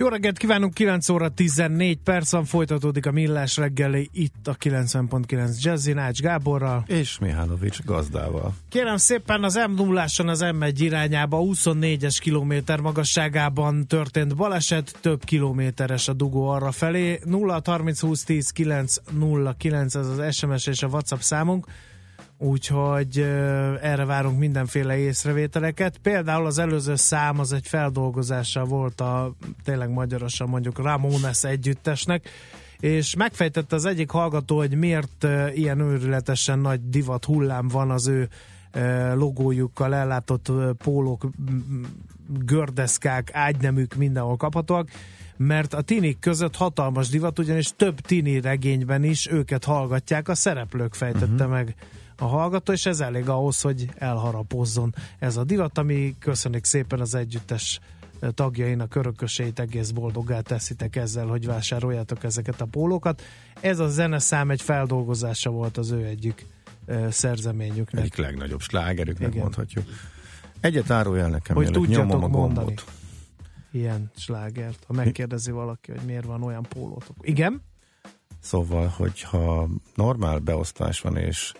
Jó reggelt kívánunk, 9 óra 14 percen folytatódik a Millás reggeli itt a 90.9 Jazzy Nács Gáborral. És Mihálovics gazdával. Kérem szépen az m 0 az M1 irányába 24-es kilométer magasságában történt baleset, több kilométeres a dugó arra felé. 0 30 20 10 9 0 9 ez az SMS és a WhatsApp számunk úgyhogy erre várunk mindenféle észrevételeket. Például az előző szám az egy feldolgozása volt a tényleg magyarosan mondjuk Ramones együttesnek, és megfejtette az egyik hallgató, hogy miért ilyen őrületesen nagy divat hullám van az ő logójukkal ellátott pólók, gördeszkák, ágynemük mindenhol kaphatóak mert a tinik között hatalmas divat, ugyanis több tini regényben is őket hallgatják, a szereplők fejtette uh-huh. meg a hallgató, és ez elég ahhoz, hogy elharapozzon ez a divat, ami köszönik szépen az együttes tagjainak örököseit egész boldoggá teszitek ezzel, hogy vásároljátok ezeket a pólókat. Ez a zeneszám egy feldolgozása volt az ő egyik szerzeményüknek. Egyik legnagyobb slágerüknek Igen. mondhatjuk. Egyet árulj el nekem, hogy tudjatok a mondani ilyen slágert, ha megkérdezi valaki, hogy miért van olyan pólótok. Igen? Szóval, hogyha normál beosztás van, és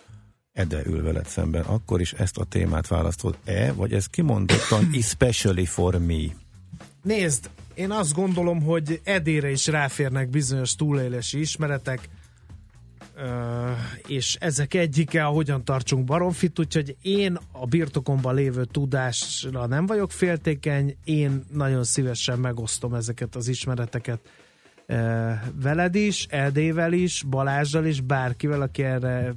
Ede ül veled szemben, akkor is ezt a témát választod-e, vagy ez kimondottan especially for me? Nézd, én azt gondolom, hogy Edére is ráférnek bizonyos túlélési ismeretek, és ezek egyike, hogyan tartsunk baromfit, úgyhogy én a birtokomban lévő tudásra nem vagyok féltékeny, én nagyon szívesen megosztom ezeket az ismereteket veled is, Eldével is, Balázsral is, bárkivel, aki erre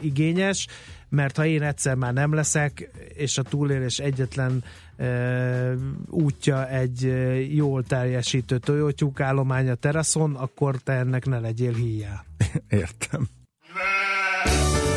igényes, mert ha én egyszer már nem leszek, és a túlélés egyetlen e, útja egy jól teljesítő tojótyúk állomány a teraszon, akkor te ennek ne legyél híjá. Értem.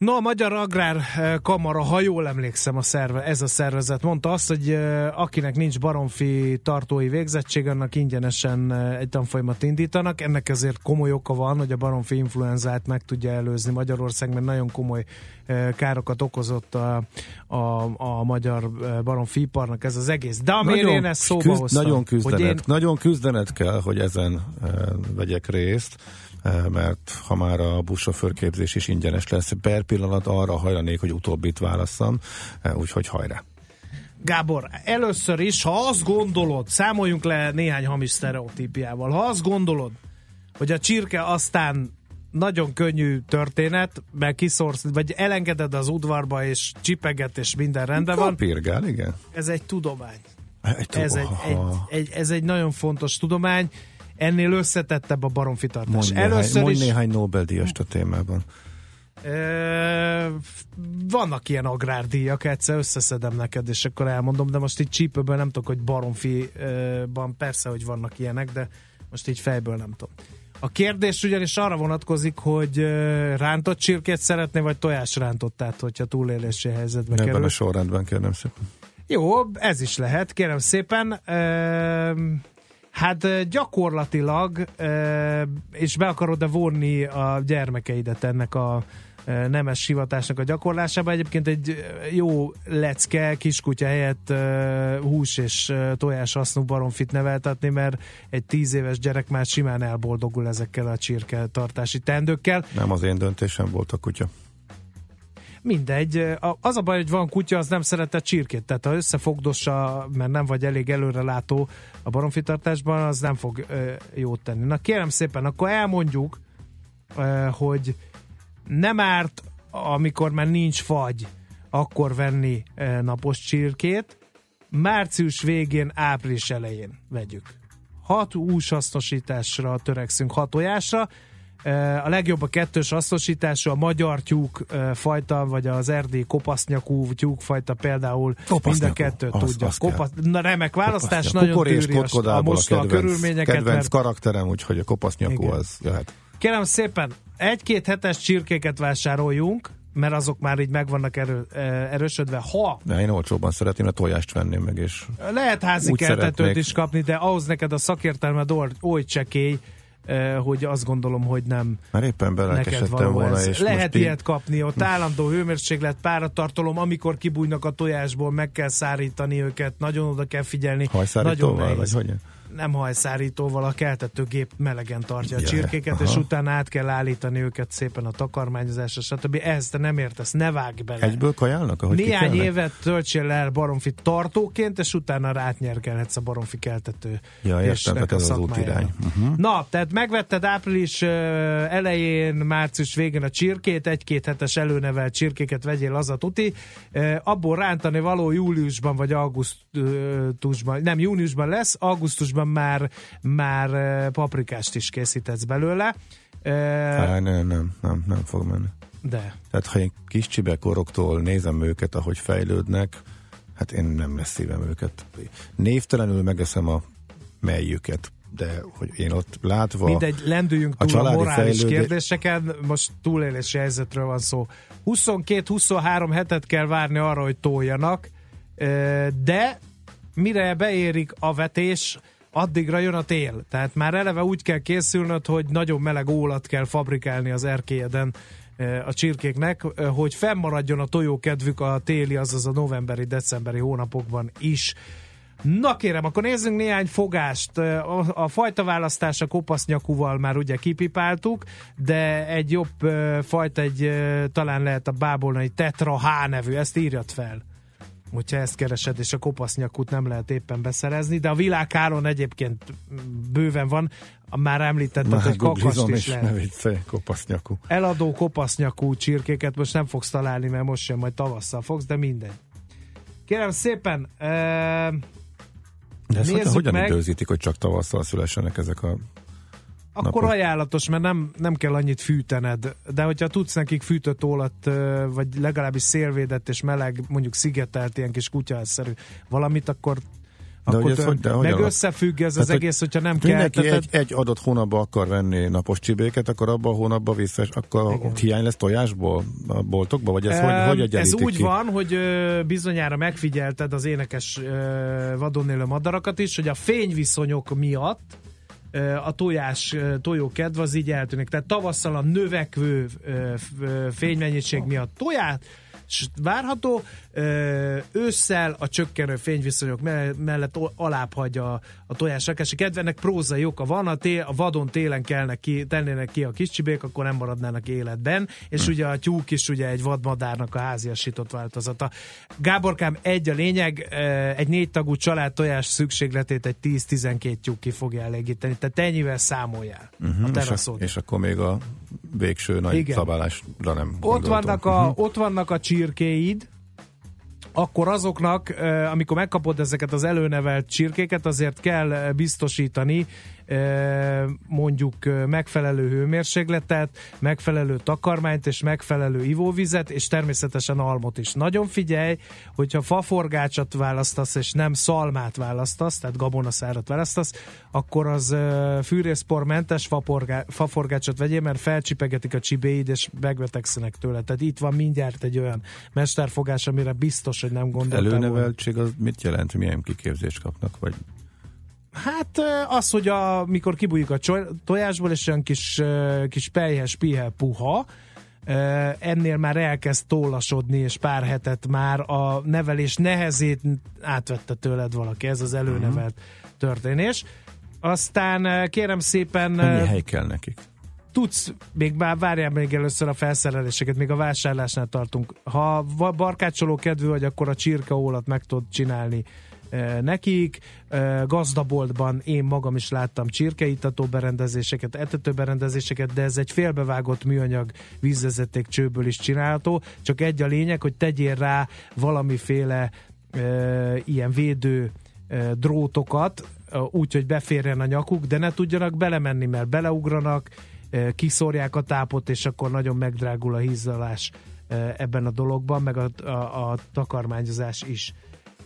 No, a Magyar Agrár eh, Kamara, ha jól emlékszem a szerve, ez a szervezet mondta azt, hogy eh, akinek nincs baromfi tartói végzettség, annak ingyenesen eh, egy tanfolyamat indítanak. Ennek ezért komoly oka van, hogy a baromfi influenzát meg tudja előzni Magyarország, mert nagyon komoly károkat okozott a, a, a magyar baromfi iparnak ez az egész. De amiért nagyon én ezt szóba küzd, hoztam, Nagyon küzdenet, én... nagyon küzdenet kell, hogy ezen vegyek részt mert ha már a buszsofőrképzés is ingyenes lesz, per pillanat arra hajlanék, hogy utóbbit válasszam, eh, úgyhogy hajrá. Gábor, először is, ha azt gondolod, számoljunk le néhány hamis sztereotípiával, ha azt gondolod, hogy a csirke aztán nagyon könnyű történet, mert kiszorsz, vagy elengeded az udvarba, és csipeget, és minden rendben van. Pirgál, igen. Ez egy tudomány. Egy, ez, egy, egy, egy, ez egy nagyon fontos tudomány ennél összetettebb a baromfitartás. Mondj Először néhány, is... néhány Nobel-díjast a témában. E, vannak ilyen agrárdíjak, egyszer összeszedem neked, és akkor elmondom, de most így csípőből nem tudok, hogy baromfiban persze, hogy vannak ilyenek, de most így fejből nem tudom. A kérdés ugyanis arra vonatkozik, hogy rántott csirkét szeretné, vagy tojásrántottát, hogyha túlélési helyzetbe Ebben kerül. a sorrendben kérem szépen. Jó, ez is lehet, kérem szépen. E, Hát gyakorlatilag, és be akarod-e vonni a gyermekeidet ennek a nemes sivatásnak a gyakorlásába. Egyébként egy jó lecke kiskutya helyett hús és tojás hasznú baromfit neveltetni, mert egy tíz éves gyerek már simán elboldogul ezekkel a csirke tartási tendőkkel. Nem az én döntésem volt a kutya. Mindegy. Az a baj, hogy van kutya, az nem szeretett csirkét, tehát ha összefogdossa, mert nem vagy elég előrelátó a baromfitartásban, az nem fog jót tenni. Na kérem szépen, akkor elmondjuk, hogy nem árt, amikor már nincs fagy, akkor venni napos csirkét, március végén, április elején vegyük. Hat húshasznosításra törekszünk, hat tojásra, a legjobb a kettős hasznosítású, a magyar tyúk fajta, vagy az erdély kopasznyakú tyúkfajta például mind a kettőt az, tudja. Az Kopasz, na, remek választás, nagyon tűri a, most a, a körülményeket. Kedvenc mert... karakterem, úgyhogy a kopasznyakú Igen. az jöhet. Kérem szépen, egy-két hetes csirkéket vásároljunk, mert azok már így meg vannak erő, erősödve. Ha... De én olcsóban szeretném a tojást venni meg, és Lehet házi keltetőt szeretnék... is kapni, de ahhoz neked a szakértelmed oly csekély, hogy azt gondolom, hogy nem Már éppen belelkesedtem volna. Ez. És Lehet ilyet így... kapni, ott állandó hőmérséklet, páratartalom, amikor kibújnak a tojásból, meg kell szárítani őket, nagyon oda kell figyelni. Hajszárítóval, vagy hogy? Nem hajszárítóval, a keltetőgép melegen tartja a csirkéket, és utána át kell állítani őket szépen a takarmányozásra, stb. Ehhez te nem értesz, ne vágj bele. Egyből kajálnak, ahogy Néhány évet töltsél el baromfi tartóként, és utána rátnyerkelhetsz a baromfi keltető. Ja, értem, tehát ez az útirány. Uh-huh. Na, tehát megvetted április elején, március végén a csirkét, egy-két hetes előnevelt csirkéket vegyél az a tuti, abból rántani való júliusban vagy augusztusban, nem júniusban lesz, augusztusban már, már paprikást is készítesz belőle. Há, nem, nem, nem, nem fog menni. De. Tehát ha én kis csibekoroktól nézem őket, ahogy fejlődnek, hát én nem lesz szívem őket. Névtelenül megeszem a melyüket de hogy én ott látva... Mindegy, lendüljünk túl a, a morális fejlődé... kérdéseken, most túlélési helyzetről van szó. 22-23 hetet kell várni arra, hogy toljanak, de mire beérik a vetés, addigra jön a tél. Tehát már eleve úgy kell készülnöd, hogy nagyon meleg ólat kell fabrikálni az erkélyeden e, a csirkéknek, e, hogy fennmaradjon a tojókedvük a téli, azaz a novemberi, decemberi hónapokban is. Na kérem, akkor nézzünk néhány fogást. E, a, a fajta választás a kopasznyakúval már ugye kipipáltuk, de egy jobb fajta, egy talán lehet a bábolnai Tetra H nevű, ezt írjad fel hogyha ezt keresed, és a kopasznyakút nem lehet éppen beszerezni, de a világáron egyébként bőven van, már említetted, hogy kakaszt is lehet. Vicce, kopasznyakú. Eladó kopasznyakú csirkéket most nem fogsz találni, mert most sem, majd tavasszal fogsz, de mindegy. Kérem szépen, e, de ezt hogyan, hogyan meg. időzítik, hogy csak tavasszal szülessenek ezek a akkor napos. ajánlatos, mert nem, nem kell annyit fűtened, de hogyha tudsz nekik fűtött ólat, vagy legalábbis szélvédett és meleg, mondjuk szigetelt ilyen kis kutyaszerű valamit, akkor de akkor ez, hogy, de meg alatt? összefügg ez Tehát, az egész, hogyha nem kell. Mindenki egy, egy adott hónapban akar venni napos csibéket, akkor abban a hónapban vissza, akkor Igen. hiány lesz tojásból a boltokba, vagy ez e, hogy, hogy Ez úgy ki? van, hogy bizonyára megfigyelted az énekes vadon élő madarakat is, hogy a fényviszonyok miatt a tojás, tojó kedv az így eltűnik. Tehát tavasszal a növekvő fénymennyiség miatt tojás, várható. Ősszel a csökkenő fényviszonyok mellett alább hagyja a, a tojás rakási kedvenek prózai oka van, a, té, a vadon télen kellnek ki, tennének ki a kis csibék, akkor nem maradnának életben, és hm. ugye a tyúk is ugye egy vadmadárnak a háziasított változata. Gáborkám, egy a lényeg, egy négy tagú család tojás szükségletét egy 10-12 tyúk ki fogja elégíteni, tehát ennyivel számoljál uh-huh, a teraszod. És, és akkor még a végső nagy Igen. szabálásra nem ott vannak, a, uh-huh. ott vannak a csirkéid, akkor azoknak, amikor megkapod ezeket az előnevelt csirkéket, azért kell biztosítani mondjuk megfelelő hőmérsékletet, megfelelő takarmányt és megfelelő ivóvizet, és természetesen almot is. Nagyon figyelj, hogyha faforgácsot választasz, és nem szalmát választasz, tehát gabonaszárat választasz, akkor az fűrészpormentes faforgácsot vegyél, mert felcsipegetik a csibéid, és megbetegszenek tőle. Tehát itt van mindjárt egy olyan mesterfogás, amire biztos, hogy nem gondoltam. Előneveltség az mit jelent? Milyen kiképzést kapnak? Vagy Hát az, hogy a, mikor kibújik a tojásból, és olyan kis, kis pejhes, pihel, puha, ennél már elkezd tollasodni, és pár hetet már a nevelés nehezét átvette tőled valaki. Ez az előnevelt történés. Aztán kérem szépen... Mennyi hely kell nekik? tudsz, még már várjál még először a felszereléseket, még a vásárlásnál tartunk. Ha barkácsoló kedvű vagy, akkor a csirkaólat meg tudod csinálni nekik. Gazdaboltban én magam is láttam csirkeitató berendezéseket, etető berendezéseket, de ez egy félbevágott műanyag vízvezeték csőből is csinálható. Csak egy a lényeg, hogy tegyél rá valamiféle ilyen védő drótokat, úgy, hogy beférjen a nyakuk, de ne tudjanak belemenni, mert beleugranak, kiszórják a tápot, és akkor nagyon megdrágul a hízzalás ebben a dologban, meg a, a, a takarmányozás is.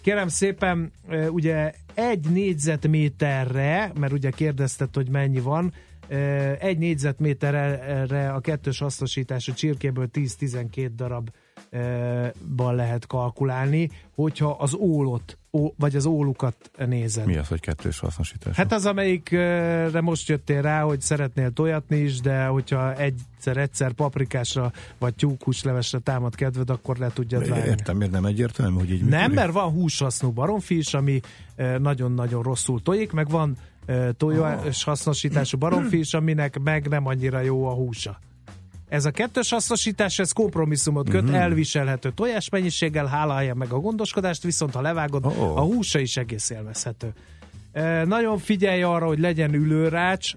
Kérem szépen, ugye egy négyzetméterre, mert ugye kérdezted, hogy mennyi van, egy négyzetméterre a kettős hasznosítású csirkéből 10-12 darab ban lehet kalkulálni, hogyha az ólot, ó, vagy az ólukat nézed. Mi az, hogy kettős hasznosítás? Hát az, amelyikre most jöttél rá, hogy szeretnél tojatni is, de hogyha egyszer-egyszer paprikásra vagy tyúkhúslevesre támad kedved, akkor le tudjad vágni. Értem, miért nem egyértelmű, hogy így Nem, működik? mert van húshasznú baromfi is, ami nagyon-nagyon rosszul tojik, meg van tojás hasznosítású baromfi is, aminek meg nem annyira jó a húsa. Ez a kettős hasznosítás, ez kompromisszumot köt, mm-hmm. elviselhető tojásmennyiséggel, hálálja meg a gondoskodást, viszont ha levágod, oh. a húsa is egész élvezhető. E, nagyon figyelj arra, hogy legyen ülőrács,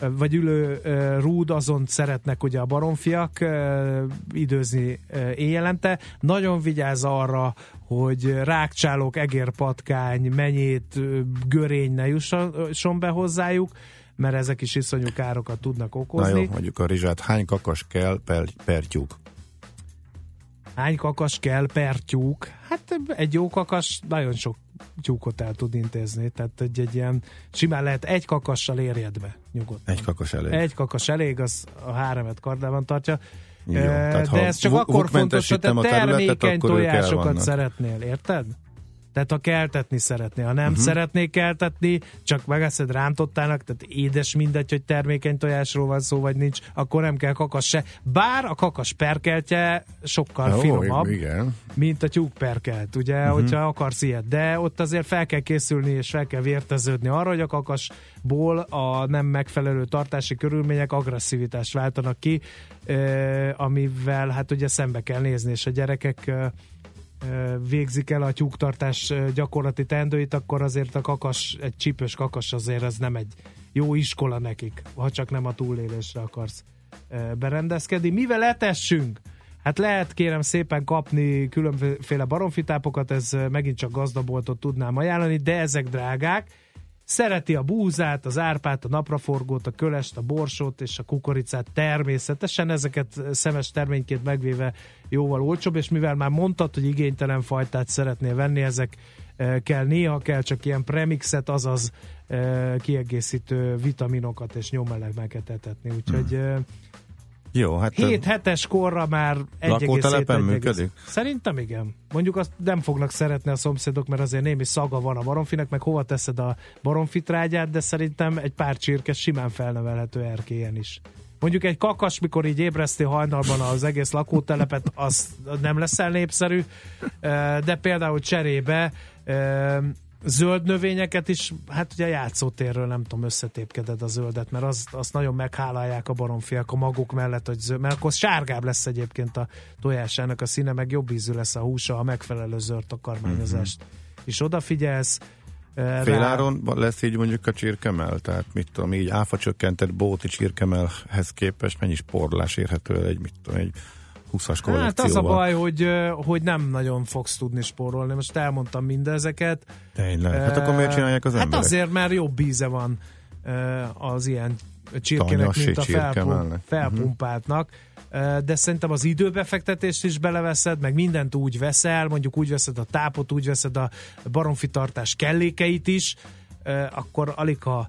vagy ülő e, rúd, azon szeretnek ugye a baromfiak e, időzni e, éjjelente. Nagyon vigyáz arra, hogy rákcsálók, egérpatkány, menyét, görény ne jusson be hozzájuk mert ezek is iszonyú károkat tudnak okozni. Na jó, mondjuk a rizsát. Hány kakas kell per, per tyúk? Hány kakas kell per tyúk? Hát egy jó kakas nagyon sok tyúkot el tud intézni, tehát egy, egy ilyen simán lehet egy kakassal érjedbe nyugodtan. Egy kakas elég. Egy kakas elég, az a háromet kardában tartja. Jó, de ez csak akkor fontos, hogy te termékeny tojásokat szeretnél, érted? Tehát ha keltetni szeretné, ha nem uh-huh. szeretnék keltetni, csak megeszed rántottának, tehát édes mindegy, hogy termékeny tojásról van szó, vagy nincs, akkor nem kell kakas se. Bár a kakas perkeltje sokkal Jó, finomabb, igen. mint a tyúk perkelt, ugye, uh-huh. hogyha akarsz ilyet. De ott azért fel kell készülni, és fel kell vérteződni arra, hogy a kakasból a nem megfelelő tartási körülmények agresszivitást váltanak ki, amivel hát ugye szembe kell nézni, és a gyerekek végzik el a tyúktartás gyakorlati tendőit, akkor azért a kakas, egy csípős kakas azért ez nem egy jó iskola nekik, ha csak nem a túlélésre akarsz berendezkedni. Mivel etessünk? Hát lehet kérem szépen kapni különféle baromfitápokat, ez megint csak gazdaboltot tudnám ajánlani, de ezek drágák, Szereti a búzát, az árpát, a napraforgót, a kölest, a borsót és a kukoricát természetesen, ezeket szemes terményként megvéve jóval olcsóbb, és mivel már mondtad, hogy igénytelen fajtát szeretnél venni, ezek e, kell néha, kell csak ilyen premixet, azaz e, kiegészítő vitaminokat és nyomelemeket etetni, úgyhogy hmm. Jó, hát... 7 hetes korra már egy Lakótelepen működik? Szerintem igen. Mondjuk azt nem fognak szeretni a szomszédok, mert azért némi szaga van a baromfinek, meg hova teszed a baromfitrágyát, de szerintem egy pár csirke simán felnevelhető erkélyen is. Mondjuk egy kakas, mikor így ébreszti hajnalban az egész lakótelepet, az nem leszel népszerű, de például cserébe zöld növényeket is, hát ugye a játszótérről nem tudom, összetépkeded a zöldet, mert az, azt nagyon meghálálják a baromfiak a maguk mellett, hogy zöld, mert akkor sárgább lesz egyébként a tojásának a színe, meg jobb ízű lesz a húsa, a megfelelő zöld takarmányozást. Mm-hmm. És odafigyelsz, Féláron lesz így mondjuk a csirkemel? Tehát mit tudom, így áfa csökkentett bóti csirkemelhez képest mennyi sporlás érhető egy, mit tudom, egy 20-as kollekcióval. Hát az a baj, hogy, hogy nem nagyon fogsz tudni spórolni. Most elmondtam mindezeket. Tényleg. Hát akkor miért csinálják az hát emberek? Hát azért, mert jobb íze van az ilyen csirkének, mint a felpump, mhm. felpumpáltnak. De szerintem az időbefektetést is beleveszed, meg mindent úgy veszel, mondjuk úgy veszed a tápot, úgy veszed a baromfitartás kellékeit is, akkor alig a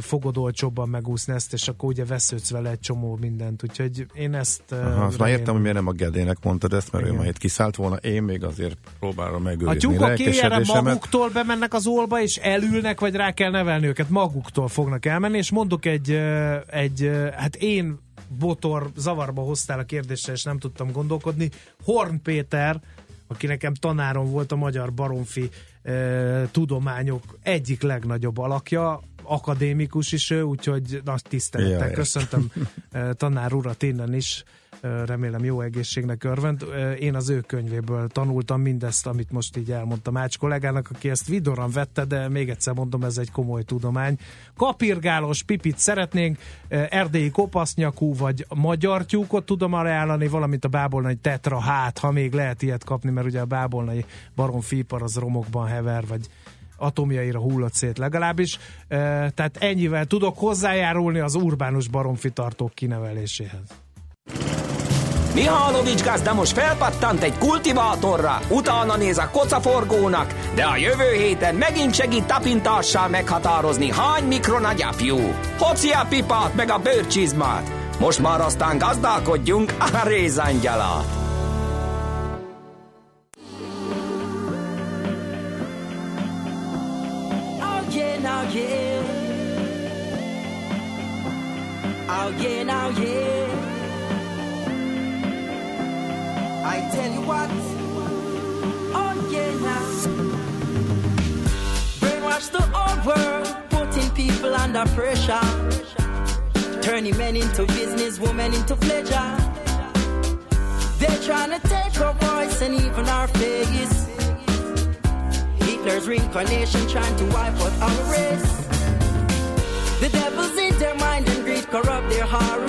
fogod olcsóbban megúszni ezt, és akkor ugye vesződsz vele egy csomó mindent, úgyhogy én ezt... Aha, azt már értem, hogy miért nem a Gedének mondtad ezt, mert Igen. ő már itt kiszállt volna, én még azért próbálom megőrizni A tyúkok éjjelre maguktól bemennek az olba, és elülnek, vagy rá kell nevelni őket, maguktól fognak elmenni, és mondok egy, egy hát én botor zavarba hoztál a kérdésre, és nem tudtam gondolkodni. Horn Péter, aki nekem tanárom volt a magyar baromfi e, tudományok egyik legnagyobb alakja, akadémikus is ő, úgyhogy nagy tisztelettel Jaj. köszöntöm tanár urat innen is, remélem jó egészségnek örvend. Én az ő könyvéből tanultam mindezt, amit most így elmondtam Ács kollégának, aki ezt vidoran vette, de még egyszer mondom, ez egy komoly tudomány. Kapirgálos pipit szeretnénk, erdélyi kopasznyakú vagy magyar tyúkot tudom ajánlani, valamint a bábolnai tetra hát, ha még lehet ilyet kapni, mert ugye a bábolnai baromfípar az romokban hever, vagy atomjaira hullott szét legalábbis. E, tehát ennyivel tudok hozzájárulni az urbánus baromfitartók kineveléséhez. Mihálovics gazda most felpattant egy kultivátorra, utána néz a kocaforgónak, de a jövő héten megint segít tapintással meghatározni, hány mikron a gyapjú. Hoci a pipát meg a bőrcsizmát. Most már aztán gazdálkodjunk a rézangyalát. Now yeah. Oh yeah, now yeah. I tell you what. Oh yeah, now. Brainwash the old world, putting people under pressure, turning men into business, women into pleasure. They're trying to take our voice and even our face. Hitler's reincarnation trying to wipe out our race. The devil's in their mind and greed corrupt their heart.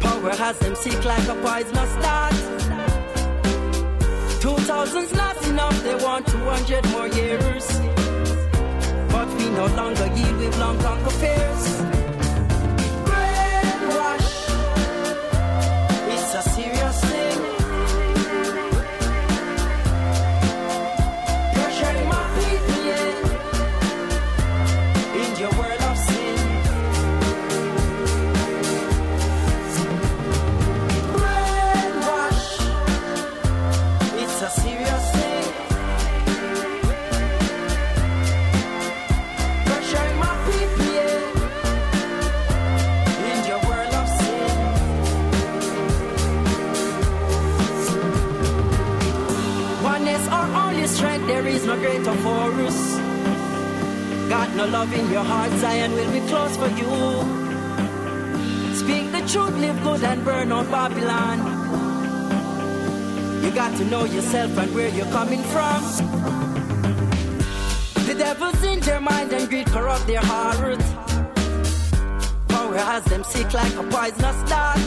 Power has them sick like a poisonous dart. Two thousand's not enough, they want two hundred more years. But we no longer yield with long conquer fears. Live good and burn out Babylon. You got to know yourself and where you're coming from. The devil's in their mind and greed corrupt their heart. Power has them sick like a poisonous dart.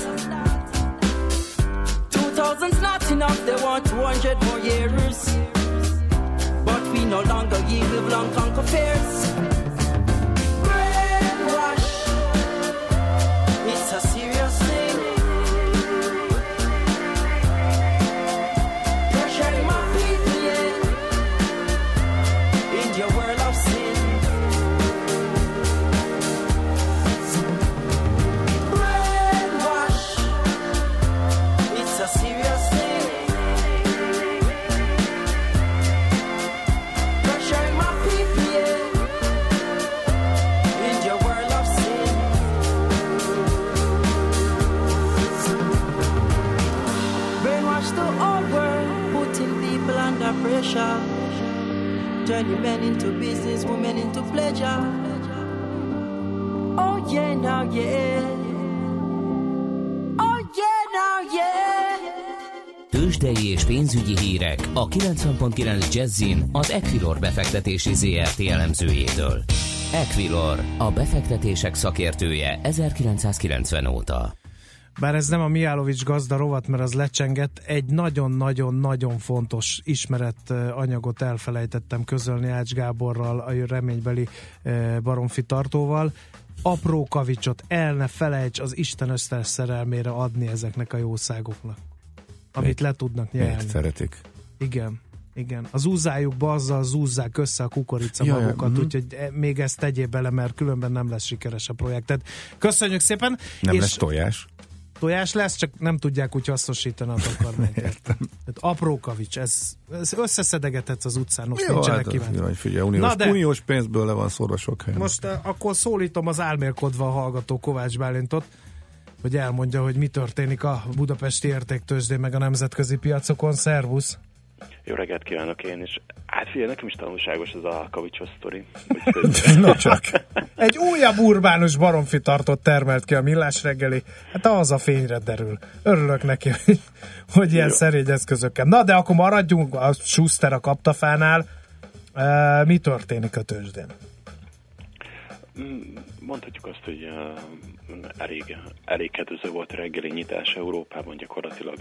Two thousand's not enough, they want two hundred more years. But we no longer yield with long conquer fears. Turning men into business, women into pleasure. Oh yeah, now yeah. Oh yeah, now yeah. Tőzsdei és pénzügyi hírek a 90.9 Jazzin az Equilor befektetési ZRT elemzőjétől. Equilor, a befektetések szakértője 1990 óta. Bár ez nem a Miálovics gazda rovat, mert az lecsengett, egy nagyon-nagyon-nagyon fontos ismeret anyagot elfelejtettem közölni Ács Gáborral, a reménybeli baromfi tartóval. Apró kavicsot el ne felejts az Isten összes szerelmére adni ezeknek a jószágoknak. Amit Miért? le tudnak Miért nyelni. szeretik? Igen. Igen. Az úzájukba azzal zúzzák össze a kukorica Jaj, magukat, mhm. úgyhogy e- még ezt tegyél bele, mert különben nem lesz sikeres a projekt. Tehát köszönjük szépen! Nem és lesz tojás? Tojás lesz, csak nem tudják úgy hasznosítani a takarmányt. Értem. Tehát apró kavics, ez, ez összeszedegethetsz az utcán, most Jó, nincsenek hát, kíváncsi. jó, figyelj, uniós, Na de- uniós pénzből le van szórva sok helyen. Most uh, akkor szólítom az álmélkodva hallgató Kovács Bálintot, hogy elmondja, hogy mi történik a budapesti értéktőzsdén meg a nemzetközi piacokon. Szervusz! Jó reggelt kívánok én is. Hát figyelj, nekem is tanulságos ez a kavicsos sztori. no csak. Egy újabb urbánus baromfi tartott termelt ki a millás reggeli. Hát az a fényre derül. Örülök neki, hogy ilyen Jó. szerény eszközökkel. Na, de akkor maradjunk a Schuster a kaptafánál. Uh, mi történik a tőzsdén? Mm, mondhatjuk azt, hogy elég, elég kedvező volt a reggeli nyitás Európában, gyakorlatilag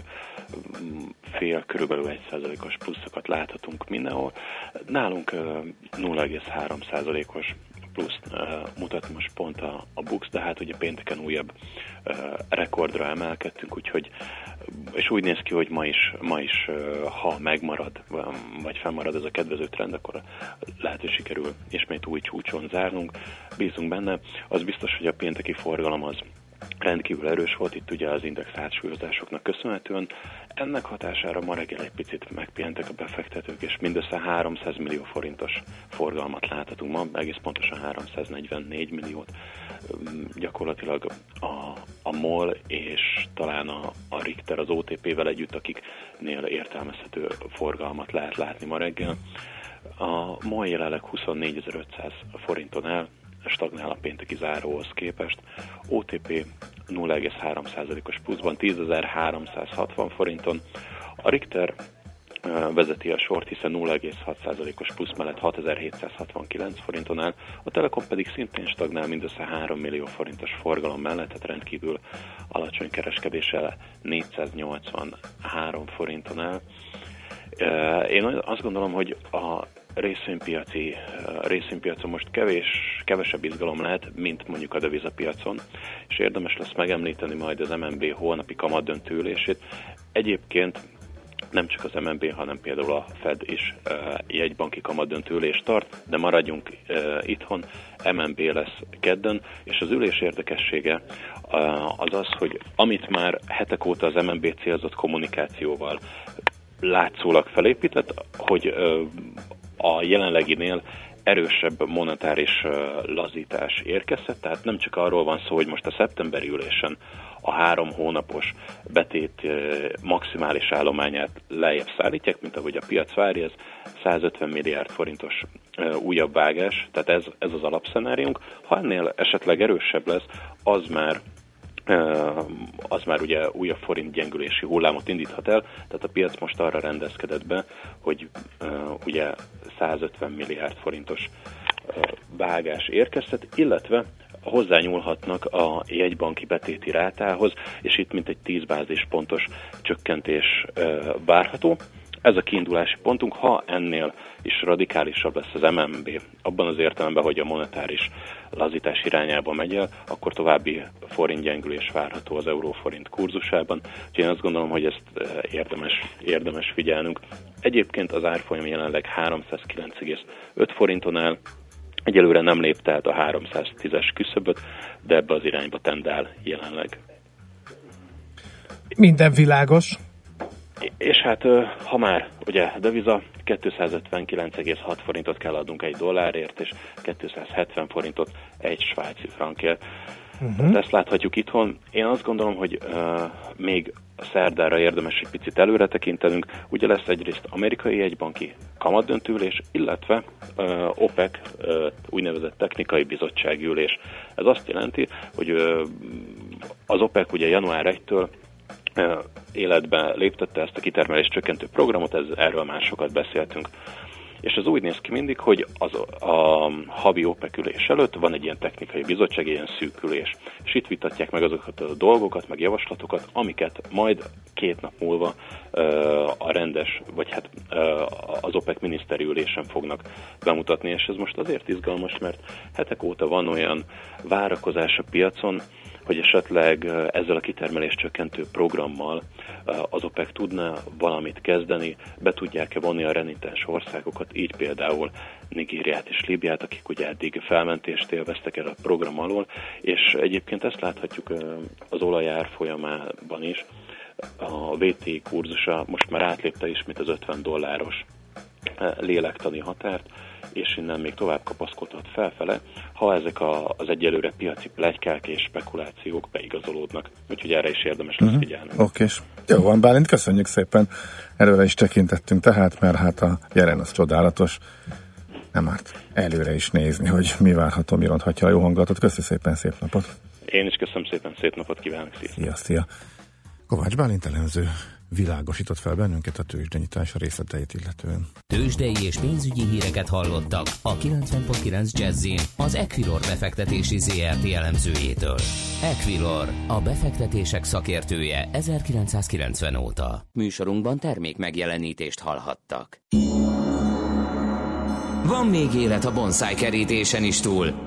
um, fél, körülbelül egy százalékos pluszokat láthatunk mindenhol. Nálunk uh, 0,3 százalékos pluszt uh, mutat most pont a, a Bux, de hát ugye pénteken újabb uh, rekordra emelkedtünk, úgyhogy és úgy néz ki, hogy ma is, ma is ha megmarad, vagy fennmarad ez a kedvező trend, akkor lehet, hogy sikerül ismét új csúcson zárnunk. Bízunk benne. Az biztos, hogy a pénteki forgalom az rendkívül erős volt itt ugye az index átsúlyozásoknak köszönhetően. Ennek hatására ma reggel egy picit megpihentek a befektetők, és mindössze 300 millió forintos forgalmat láthatunk ma, egész pontosan 344 milliót. Gyakorlatilag a, a MOL és talán a, a Richter az OTP-vel együtt, akiknél értelmezhető forgalmat lehet látni ma reggel. A MOL jelenleg 24.500 forinton el, stagnál a pénteki záróhoz képest. OTP 0,3%-os pluszban 10.360 forinton. A Richter vezeti a sort, hiszen 0,6%-os plusz mellett 6769 forinton áll, a Telekom pedig szintén stagnál mindössze 3 millió forintos forgalom mellett, tehát rendkívül alacsony kereskedéssel 483 forinton áll. Én azt gondolom, hogy a részvénypiaci, részvénypiacon most kevés, kevesebb izgalom lehet, mint mondjuk a devizapiacon, és érdemes lesz megemlíteni majd az MNB holnapi kamatdöntőülését. Egyébként nem csak az MNB, hanem például a Fed is jegybanki kamatdöntőülést tart, de maradjunk itthon, MNB lesz kedden, és az ülés érdekessége az az, hogy amit már hetek óta az MNB célzott kommunikációval látszólag felépített, hogy a jelenleginél erősebb monetáris lazítás érkezhet, tehát nem csak arról van szó, hogy most a szeptemberi ülésen a három hónapos betét maximális állományát lejjebb szállítják, mint ahogy a piac várja, ez 150 milliárd forintos újabb vágás, tehát ez, ez az alapszenáriunk. Ha ennél esetleg erősebb lesz, az már az már ugye újabb forint gyengülési hullámot indíthat el, tehát a piac most arra rendezkedett be, hogy ugye 150 milliárd forintos vágás érkezhet, illetve hozzányúlhatnak a jegybanki betéti rátához, és itt mintegy 10 bázispontos csökkentés várható. Ez a kiindulási pontunk, ha ennél is radikálisabb lesz az MMB, abban az értelemben, hogy a monetáris lazítás irányába megy el, akkor további forintgyengülés várható az euróforint kurzusában. Úgyhogy én azt gondolom, hogy ezt érdemes, érdemes figyelnünk. Egyébként az árfolyam jelenleg 309,5 forinton áll, Egyelőre nem lépte át a 310-es küszöböt, de ebbe az irányba tendál jelenleg. Minden világos. És hát, ha már ugye deviza 259,6 forintot kell adnunk egy dollárért, és 270 forintot egy svájci frankért. Uh-huh. Ezt láthatjuk itthon. Én azt gondolom, hogy uh, még szerdára érdemes egy picit előre tekintenünk. Ugye lesz egyrészt amerikai egybanki kamatdöntülés, illetve uh, OPEC uh, úgynevezett technikai bizottsági ülés. Ez azt jelenti, hogy uh, az OPEC ugye január 1-től uh, életbe léptette ezt a kitermelés csökkentő programot, ez, erről már sokat beszéltünk. És az úgy néz ki mindig, hogy az, a havi OPEC ülés előtt van egy ilyen technikai bizottság, egy ilyen szűkülés, és itt vitatják meg azokat a dolgokat, meg javaslatokat, amiket majd két nap múlva a rendes, vagy hát az OPEC miniszteri ülésen fognak bemutatni, és ez most azért izgalmas, mert hetek óta van olyan várakozás a piacon, hogy esetleg ezzel a kitermelés csökkentő programmal az OPEC tudna valamit kezdeni, be tudják-e vonni a renitens országokat, így például Nigériát és Líbiát, akik ugye eddig felmentést élveztek erre a program alól, és egyébként ezt láthatjuk az olajár folyamában is, a VT kurzusa most már átlépte ismét az 50 dolláros lélektani határt, és innen még tovább kapaszkodhat felfele, ha ezek a, az egyelőre piaci plegykák és spekulációk beigazolódnak. Úgyhogy erre is érdemes lesz uh-huh. figyelni. Oké, jó van, Bálint, köszönjük szépen. Előre is tekintettünk tehát, mert hát a jelen az csodálatos. Nem árt előre is nézni, hogy mi várható, mi ronthatja a jó hangulatot. Köszönjük szépen, szép napot! Én is köszönöm szépen, szép napot kívánok, szia! Szia, szia! Kovács Bálint elemző világosított fel bennünket a tőzsdenyítás részleteit illetően. Tőzsdei és pénzügyi híreket hallottak a 90.9 jazz az Equilor befektetési ZRT elemzőjétől. Equilor, a befektetések szakértője 1990 óta. Műsorunkban termék megjelenítést hallhattak. Van még élet a bonsai kerítésen is túl.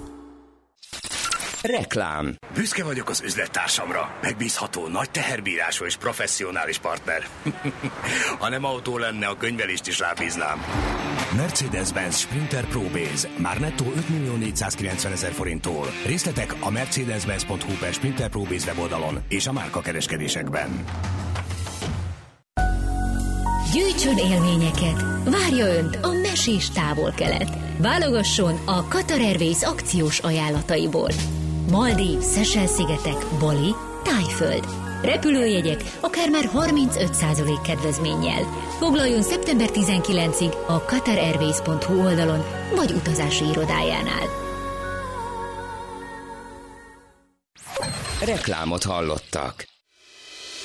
Reklám. Büszke vagyok az üzlettársamra. Megbízható, nagy teherbírású és professzionális partner. ha nem autó lenne, a könyvelést is rábíznám. Mercedes-Benz Sprinter Pro Base. Már nettó 5 millió 490 ezer forinttól. Részletek a mercedes-benz.hu per Sprinter Pro Base weboldalon és a márka kereskedésekben. Gyűjtsön élményeket! Várja Önt a mesés távol-kelet! Válogasson a Qatar Airways akciós ajánlataiból! Maldív, Szesel-szigetek, Bali, Tájföld. Repülőjegyek akár már 35% kedvezménnyel. Foglaljon szeptember 19-ig a qatarairways.hu oldalon vagy utazási irodájánál. Reklámot hallottak.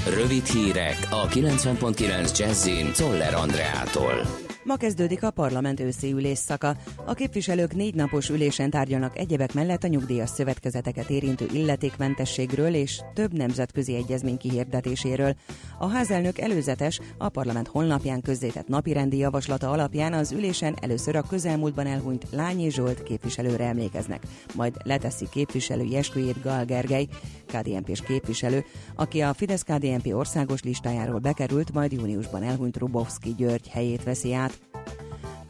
Rövid hírek a 90.9 Jazzin Toller Andreától. Ma kezdődik a parlament őszi ülésszaka. A képviselők négy napos ülésen tárgyalnak egyebek mellett a nyugdíjas szövetkezeteket érintő illetékmentességről és több nemzetközi egyezmény kihirdetéséről. A házelnök előzetes, a parlament honlapján közzétett napirendi javaslata alapján az ülésen először a közelmúltban elhunyt Lányi Zsolt képviselőre emlékeznek, majd leteszi képviselői esküjét Gal Gergely, KDNP-s képviselő, aki a Fidesz-KDNP országos listájáról bekerült, majd júniusban elhunyt Rubovski György helyét veszi át.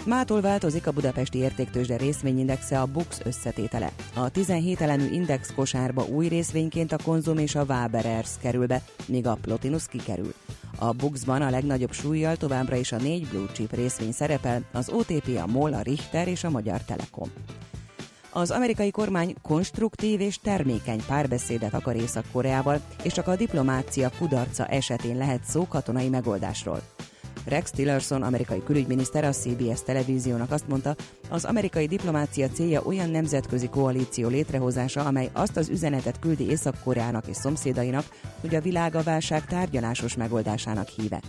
Mától változik a budapesti értéktősde részvényindexe a BUX összetétele. A 17 elemű index kosárba új részvényként a Konzum és a Waberers kerül be, míg a Plotinus kikerül. A Buxban a legnagyobb súlyjal továbbra is a négy blue chip részvény szerepel, az OTP, a MOL, a Richter és a Magyar Telekom. Az amerikai kormány konstruktív és termékeny párbeszédet akar Észak-Koreával, és csak a diplomácia kudarca esetén lehet szó katonai megoldásról. Rex Tillerson, amerikai külügyminiszter a CBS televíziónak azt mondta, az amerikai diplomácia célja olyan nemzetközi koalíció létrehozása, amely azt az üzenetet küldi Észak-Koreának és szomszédainak, hogy a világ a válság tárgyalásos megoldásának híve.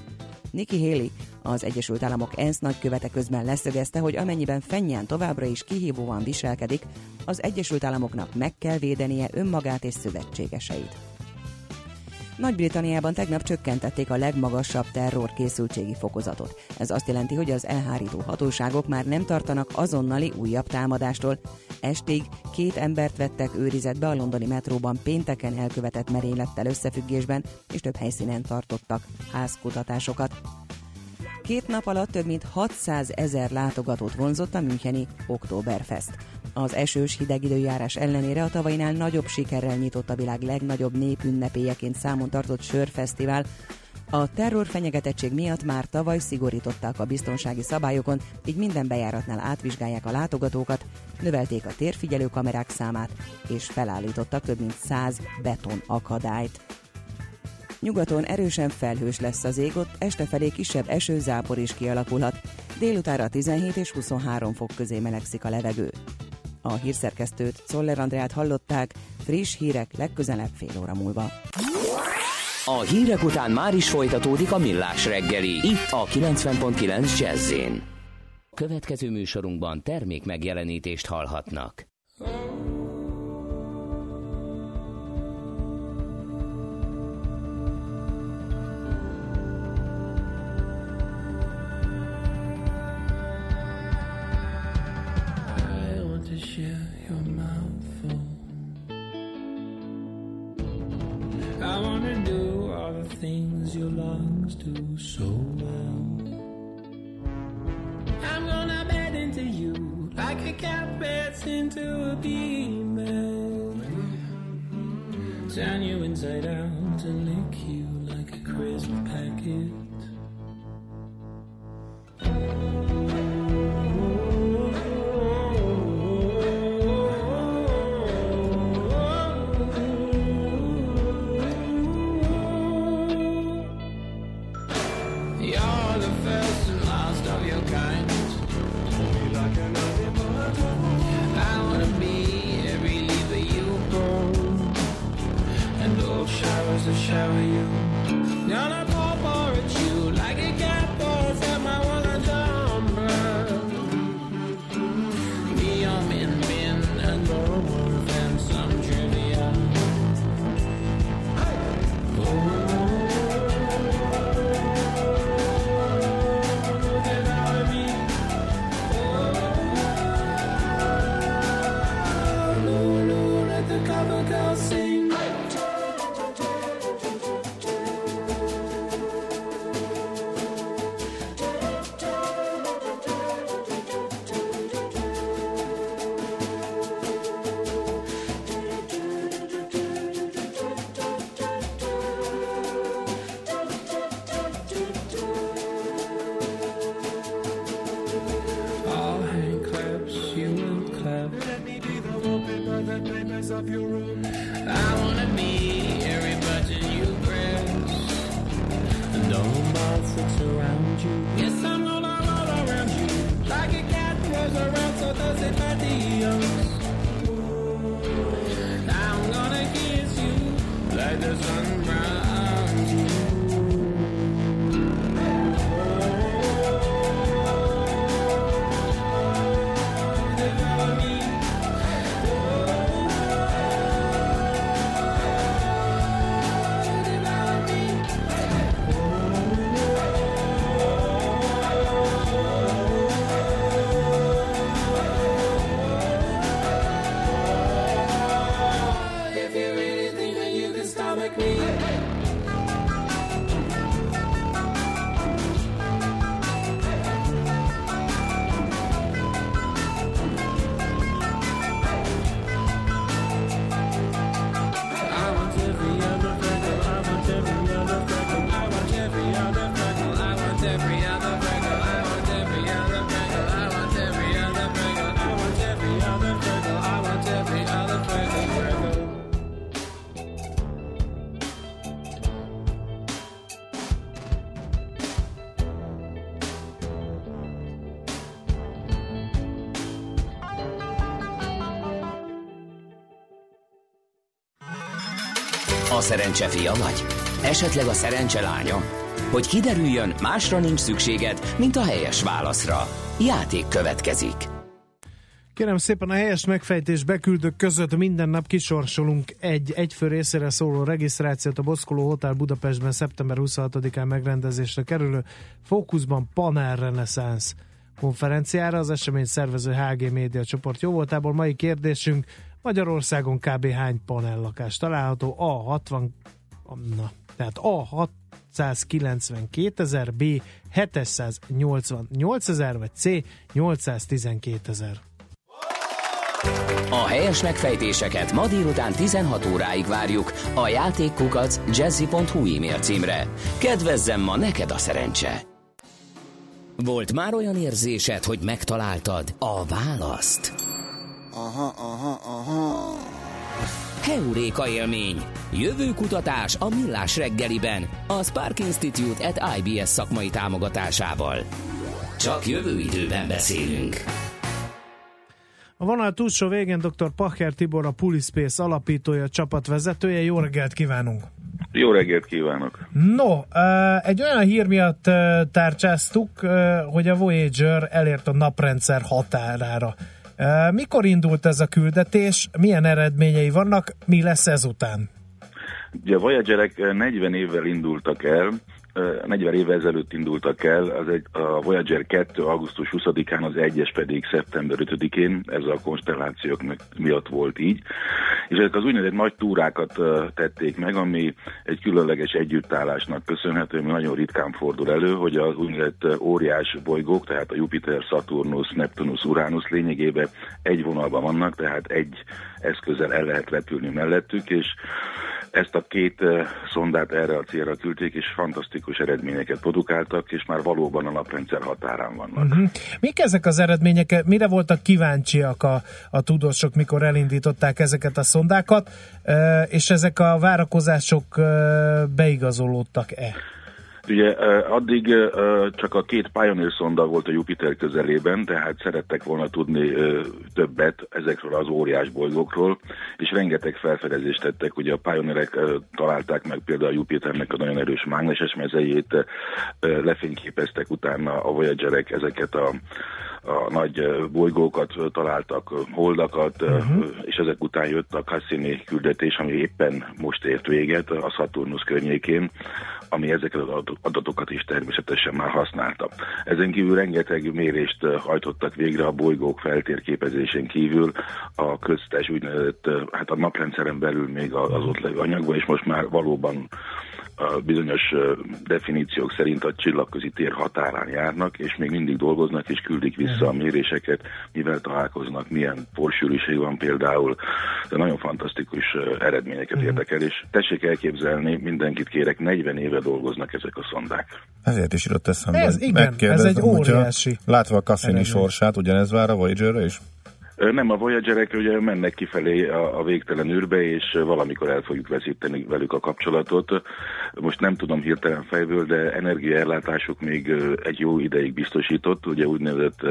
Nikki Haley, az Egyesült Államok ENSZ nagykövete közben leszögezte, hogy amennyiben Fennyán továbbra is kihívóan viselkedik, az Egyesült Államoknak meg kell védenie önmagát és szövetségeseit. Nagy-Britanniában tegnap csökkentették a legmagasabb terror készültségi fokozatot. Ez azt jelenti, hogy az elhárító hatóságok már nem tartanak azonnali újabb támadástól. Estig két embert vettek őrizetbe a londoni metróban pénteken elkövetett merénylettel összefüggésben, és több helyszínen tartottak házkutatásokat. Két nap alatt több mint 600 ezer látogatót vonzott a Müncheni Oktoberfest. Az esős hideg időjárás ellenére a tavainál nagyobb sikerrel nyitott a világ legnagyobb népünnepélyeként számon tartott sörfesztivál, a terrorfenyegetettség miatt már tavaly szigorították a biztonsági szabályokon, így minden bejáratnál átvizsgálják a látogatókat, növelték a térfigyelő kamerák számát, és felállítottak több mint 100 beton akadályt. Nyugaton erősen felhős lesz az ég, ott este felé kisebb esőzápor is kialakulhat. Délutára 17 és 23 fok közé melegszik a levegő. A hírszerkesztőt, Szoller Andrát hallották, friss hírek legközelebb fél óra múlva. A hírek után már is folytatódik a millás reggeli, itt a 90.9 jazz Következő műsorunkban termék megjelenítést hallhatnak. share your mouth full. I wanna do all the things your lungs do so well. I'm gonna bed into you like a cat beds into a beamer. Turn you inside out and lick you like a crisp packet. A szerencse fia vagy? Esetleg a szerencse lánya? Hogy kiderüljön, másra nincs szükséged, mint a helyes válaszra. Játék következik. Kérem szépen a helyes megfejtés beküldők között minden nap kisorsolunk egy egyfő részére szóló regisztrációt a Boszkoló Hotel Budapestben szeptember 26-án megrendezésre kerülő Fókuszban Panel Renaissance konferenciára. Az esemény szervező HG Média csoport jó voltából. Mai kérdésünk Magyarországon kb. hány panellakás található? A 60 na, tehát A 692 ezer, B 788 ezer, vagy C 812 ezer. A helyes megfejtéseket ma délután 16 óráig várjuk a játékkukac jazzy.hu e-mail címre. Kedvezzem ma neked a szerencse! Volt már olyan érzésed, hogy megtaláltad a választ? Aha, aha, aha. Heuréka élmény. Jövő kutatás a Millás reggeliben. A Spark Institute at IBS szakmai támogatásával. Csak jövő időben beszélünk. A vonal túlsó végén dr. Pacher Tibor, a Pulispace alapítója, csapatvezetője. Jó reggelt kívánunk! Jó reggelt kívánok! No, egy olyan hír miatt tárcsáztuk, hogy a Voyager elért a naprendszer határára. Mikor indult ez a küldetés, milyen eredményei vannak, mi lesz ezután? Ugye a Voyagerek 40 évvel indultak el, 40 évvel ezelőtt indultak el, az egy, a Voyager 2. augusztus 20-án, az egyes pedig szeptember 5-én, ez a konstellációk miatt volt így, és ezek az úgynevezett nagy túrákat tették meg, ami egy különleges együttállásnak köszönhető, ami nagyon ritkán fordul elő, hogy az úgynevezett óriás bolygók, tehát a Jupiter, Saturnus, Neptunus, Uranus lényegében egy vonalban vannak, tehát egy eszközzel el lehet repülni mellettük, és ezt a két szondát erre a célra küldték, és fantasztikus eredményeket produkáltak, és már valóban a naprendszer határán vannak. Uh-huh. Mik ezek az eredmények? Mire voltak kíváncsiak a, a tudósok, mikor elindították ezeket a szondákat, és ezek a várakozások beigazolódtak-e? Ugye addig csak a két Pioneer szonda volt a Jupiter közelében, tehát szerettek volna tudni többet ezekről az óriás bolygókról, és rengeteg felfedezést tettek. Ugye a Pioneerek találták meg például a Jupiternek a nagyon erős mágneses mezejét, lefényképeztek utána a Voyagerek ezeket a a nagy bolygókat találtak, holdakat, uh-huh. és ezek után jött a Cassini küldetés, ami éppen most ért véget a Saturnus környékén, ami ezeket az adatokat is természetesen már használta. Ezen kívül rengeteg mérést hajtottak végre a bolygók feltérképezésén kívül a köztes úgynevezett, hát a naprendszeren belül még az ott levő anyagban, és most már valóban a bizonyos definíciók szerint a csillagközi tér határán járnak, és még mindig dolgoznak, és küldik vissza a méréseket, mivel találkoznak, milyen porsűrűség van például, de nagyon fantasztikus eredményeket értek el, és tessék elképzelni, mindenkit kérek, 40 éve dolgoznak ezek a szondák. Ezért is írott eszembe, ez, igen, ez egy óriási. Látva a Cassini sorsát, ugyanez vár a Voyager-re is? Nem, a Voyagerek ugye mennek kifelé a, a végtelen űrbe, és valamikor el fogjuk veszíteni velük a kapcsolatot. Most nem tudom hirtelen fejből, de energiaellátásuk még egy jó ideig biztosított. Ugye úgynevezett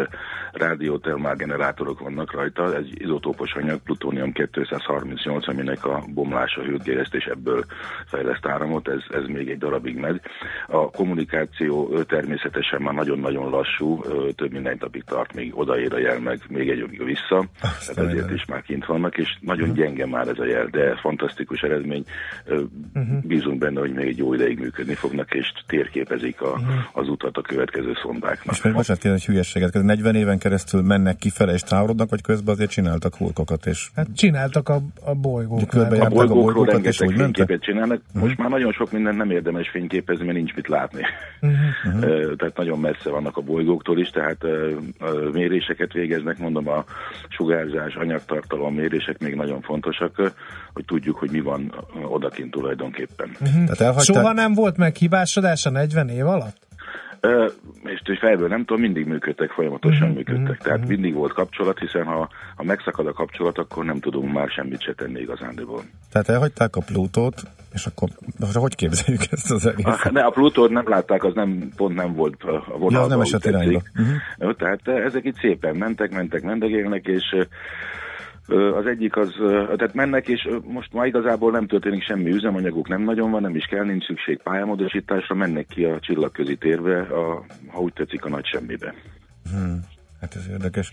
rádiótermál generátorok vannak rajta, ez izotópos anyag, plutónium 238, aminek a bomlása hőt és ebből fejleszt áramot, ez, ez még egy darabig megy. A kommunikáció természetesen már nagyon-nagyon lassú, több mint egy napig tart, még odaér a jel meg, még egy vissza vissza, tehát ezért is már kint vannak, és nagyon uh-huh. gyenge már ez a jel, de fantasztikus eredmény. Uh-huh. Bízunk benne, hogy még egy jó ideig működni fognak, és térképezik a, uh-huh. az utat a következő szondáknak. És még bocsánat, kérdez, hogy hülyességet, 40 éven keresztül mennek kifele és távolodnak, vagy közben azért csináltak hulkokat? És... Hát csináltak a, a bolygókat. A bolygókról a bolygókat, rengeteg fényképet csinálnak. Uh-huh. Most már nagyon sok mindent nem érdemes fényképezni, mert nincs mit látni. Uh-huh. tehát nagyon messze vannak a bolygóktól is, tehát méréseket végeznek, mondom, a sugárzás, anyagtartalom mérések még nagyon fontosak, hogy tudjuk, hogy mi van odakint tulajdonképpen. Uh-huh. Tehát Soha nem volt meghibásodás a 40 év alatt? És hogy fejből nem tudom, mindig működtek, folyamatosan uh-huh, működtek. Tehát uh-huh. mindig volt kapcsolat, hiszen ha, ha megszakad a kapcsolat, akkor nem tudunk már semmit se tenni igazándiból. Tehát elhagyták a Plutót, és akkor hogy képzeljük ezt az egészet? A, ne, a Plutót nem látták, az nem, pont nem volt a vonalban. Ja, nem esett irányba. Uh-huh. Tehát ezek itt szépen mentek, mentek, mendegélnek, és az egyik az, tehát mennek, és most már igazából nem történik semmi üzemanyaguk, nem nagyon van, nem is kell, nincs szükség pályamódosításra, mennek ki a csillagközi térbe, a, ha úgy tetszik, a nagy semmibe. Hmm. Hát ez érdekes.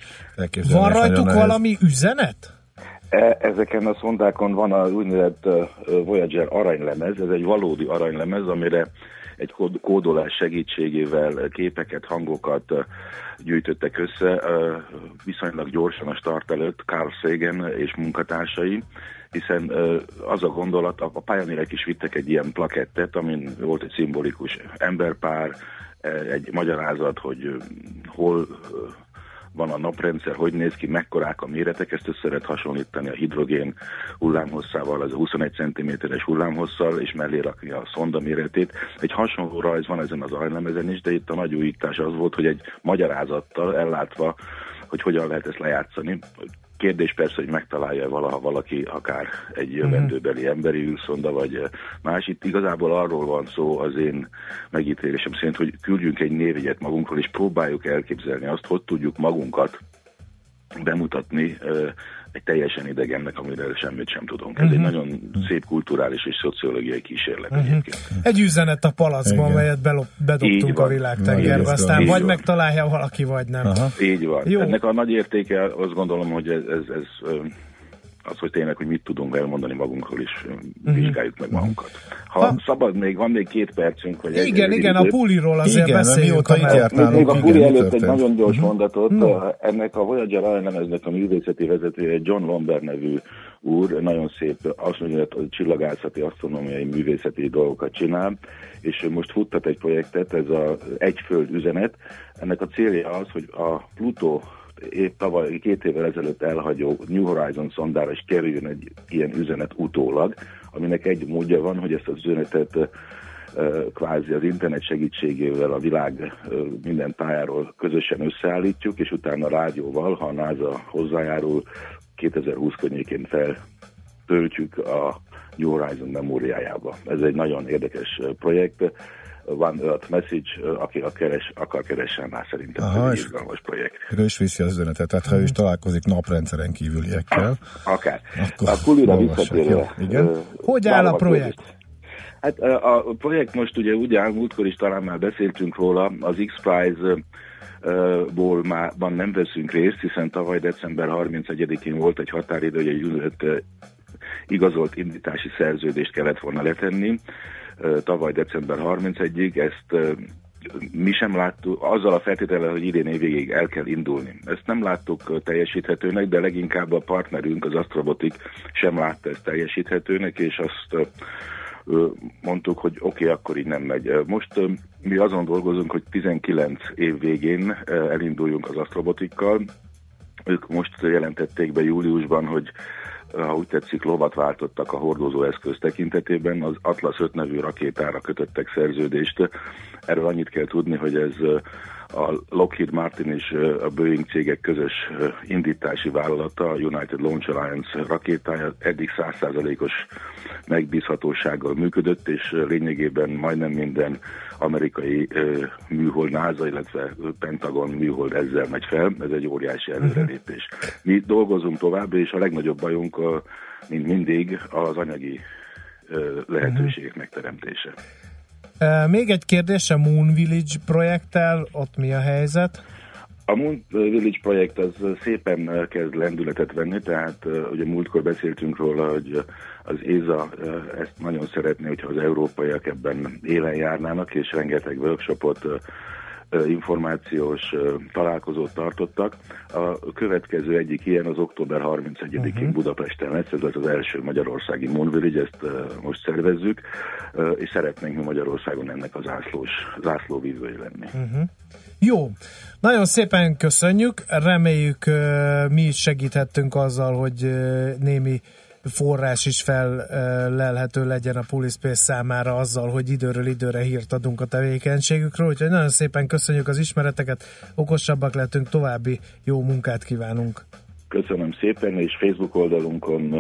Van rajtuk valami üzenet? E, ezeken a szondákon van az úgynevezett Voyager aranylemez, ez egy valódi aranylemez, amire egy kódolás segítségével képeket, hangokat gyűjtöttek össze viszonylag gyorsan a start előtt Carl Sagan és munkatársai, hiszen az a gondolat, a pályánérek is vittek egy ilyen plakettet, amin volt egy szimbolikus emberpár, egy magyarázat, hogy hol van a naprendszer, hogy néz ki, mekkorák a méretek, ezt össze lehet hasonlítani a hidrogén hullámhosszával, az a 21 cm-es hullámhosszal, és mellé rakni a szonda méretét. Egy hasonló rajz van ezen az ajlemezen is, de itt a nagy újítás az volt, hogy egy magyarázattal ellátva hogy hogyan lehet ezt lejátszani. Kérdés persze, hogy megtalálja valaha valaki, akár egy mhm. jövendőbeli emberi űrszonda, vagy más. Itt igazából arról van szó az én megítélésem szerint, hogy küldjünk egy névjegyet magunkról, és próbáljuk elképzelni azt, hogy tudjuk magunkat bemutatni egy teljesen idegennek, amiről semmit sem tudunk. Ez uh-huh. egy mhm. nagyon szép kulturális és szociológiai kísérlet uh-huh. egyébként. Egy üzenet a palacban, melyet bedobtunk a világtengerbe, aztán Így vagy van. megtalálja valaki, vagy nem. Aha. Így van. Jó. Ennek a nagy értéke, azt gondolom, hogy ez, ez, ez az, hogy tényleg, hogy mit tudunk elmondani magunkról is, Mhm. vizsgáljuk meg magunkat. Ha, szabad még, van még két percünk, vagy egy Igen, igen, a puliról azért Igen, beszéljünk. mióta ha járt Még, a Puri igen, előtt egy nagyon gyors Mhm. mondatot. No. Ennek a Voyager aranylemeznek a művészeti vezetője John Lambert nevű úr, nagyon szép azt mondja, hogy csillagászati, asztronómiai, művészeti dolgokat csinál, és most futtat egy projektet, ez a Egy Föld üzenet. Ennek a célja az, hogy a Pluto épp tavaly, két évvel ezelőtt elhagyó New Horizon szondára is kerüljön egy ilyen üzenet utólag, aminek egy módja van, hogy ezt az üzenetet kvázi az internet segítségével a világ minden tájáról közösen összeállítjuk, és utána rádióval, ha a NASA hozzájárul, 2020 környékén feltöltjük a New Horizon memóriájába. Ez egy nagyon érdekes projekt. One Earth Message, aki a keres, akar keressen rá szerintem Aha, ez egy izgalmas projekt. Ő is viszi az üzenetet, tehát ha ő is találkozik naprendszeren kívüliekkel, Akár. Akkor a kulira visszatérve. Igen? Hogy áll a projekt? kérdést. Hát a projekt most ugye úgy áll, múltkor is talán már beszéltünk róla, az X-Prize ból már nem veszünk részt, hiszen tavaly december 31-én volt egy határidő, hogy egy igazolt indítási szerződést kellett volna letenni. Tavaly december 31-ig ezt mi sem láttuk, azzal a feltétellel, hogy idén évvégéig el kell indulni. Ezt nem láttuk teljesíthetőnek, de leginkább a partnerünk, az Astrobotik sem látta ezt teljesíthetőnek, és azt mondtuk, hogy oké, okay, akkor így nem megy. Most mi azon dolgozunk, hogy 19 év végén elinduljunk az Astrobotikkal. Ők most jelentették be júliusban, hogy ha úgy tetszik, lovat váltottak a hordozóeszköz tekintetében, az Atlas 5 nevű rakétára kötöttek szerződést. Erről annyit kell tudni, hogy ez a Lockheed Martin és a Boeing cégek közös indítási vállalata, a United Launch Alliance rakétája eddig 100%-os megbízhatósággal működött, és lényegében majdnem minden amerikai műhold NASA, illetve Pentagon műhold ezzel megy fel. Ez egy óriási előrelépés. Mi dolgozunk tovább, és a legnagyobb bajunk, mint mindig, az anyagi lehetőségek megteremtése. Még egy kérdés a Moon Village projekttel, ott mi a helyzet? A Moon Village projekt az szépen kezd lendületet venni, tehát ugye múltkor beszéltünk róla, hogy az ÉZA ezt nagyon szeretné, hogyha az európaiak ebben élen járnának, és rengeteg workshopot, információs találkozót tartottak. A következő egyik ilyen az október 31-én uh-huh. Budapesten lesz, ez lesz az első magyarországi Moon Village, ezt most szervezzük, és szeretnénk mi Magyarországon ennek az zászlós, zászlóvívői lenni. Uh-huh. Jó, nagyon szépen köszönjük, reméljük mi is segíthettünk azzal, hogy némi forrás is felelhető legyen a Pulispace számára azzal, hogy időről időre hírt adunk a tevékenységükről, úgyhogy nagyon szépen köszönjük az ismereteket, okosabbak lettünk, további jó munkát kívánunk. Köszönöm szépen, és Facebook oldalunkon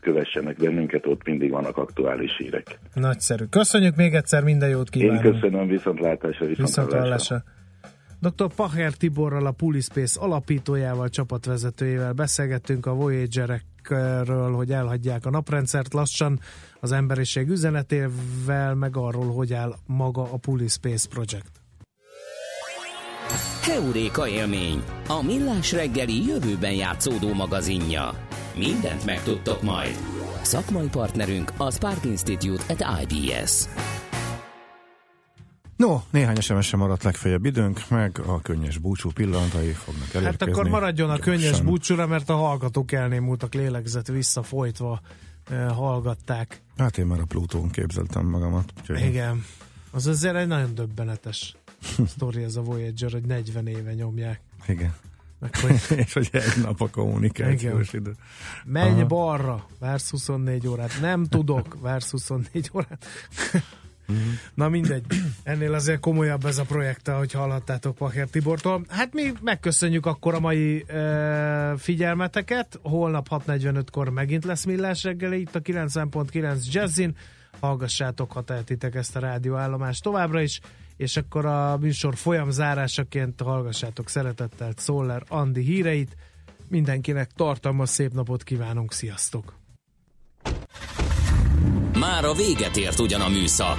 kövessenek bennünket, ott mindig vannak aktuális hírek. Nagyszerű. Köszönjük még egyszer, minden jót Én kívánunk. köszönöm, viszontlátásra, Viszont viszontlátásra. Dr. Pacher Tiborral, a Pulispace alapítójával, csapatvezetőjével beszélgettünk a Voyager-ekről, hogy elhagyják a naprendszert lassan az emberiség üzenetével, meg arról, hogy áll maga a Pulispace Project. Heuréka élmény, a millás reggeli jövőben játszódó magazinja. Mindent megtudtok majd. Szakmai partnerünk a Spark Institute at IBS. No, néhány sms sem maradt legfeljebb időnk, meg a könnyes búcsú pillanatai fognak elérkezni. Hát akkor maradjon a könnyes Gyorsan. búcsúra, mert a hallgatók elnémultak lélegzet visszafolytva eh, hallgatták. Hát én már a Plutón képzeltem magamat. Úgyhogy Igen. Az azért egy nagyon döbbenetes sztori ez a Voyager, hogy 40 éve nyomják. Igen. Hogy És hogy egy nap a kommunikációs idő. Menj Aha. balra, vársz 24 órát. Nem tudok, vársz 24 órát. Mhm. Na mindegy. Ennél azért komolyabb ez a projekt, ahogy hallhattátok Pacher Tibortól. Hát mi megköszönjük akkor a mai e, figyelmeteket. Holnap 6.45-kor megint lesz millás reggeli itt a 90.9 Jazzin. Hallgassátok, ha tehetitek ezt a rádióállomást továbbra is, és akkor a műsor folyam zárásaként hallgassátok szeretettel Szoller Andi híreit. Mindenkinek tartalmas szép napot kívánunk, sziasztok! Már a véget ért ugyan a műszak,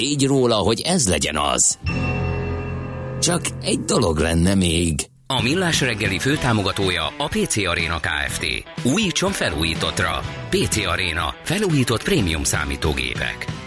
tégy róla, hogy ez legyen az. Csak egy dolog lenne még. A Millás reggeli főtámogatója a PC Arena Kft. Újítson felújítottra. PC Arena. Felújított prémium számítógépek.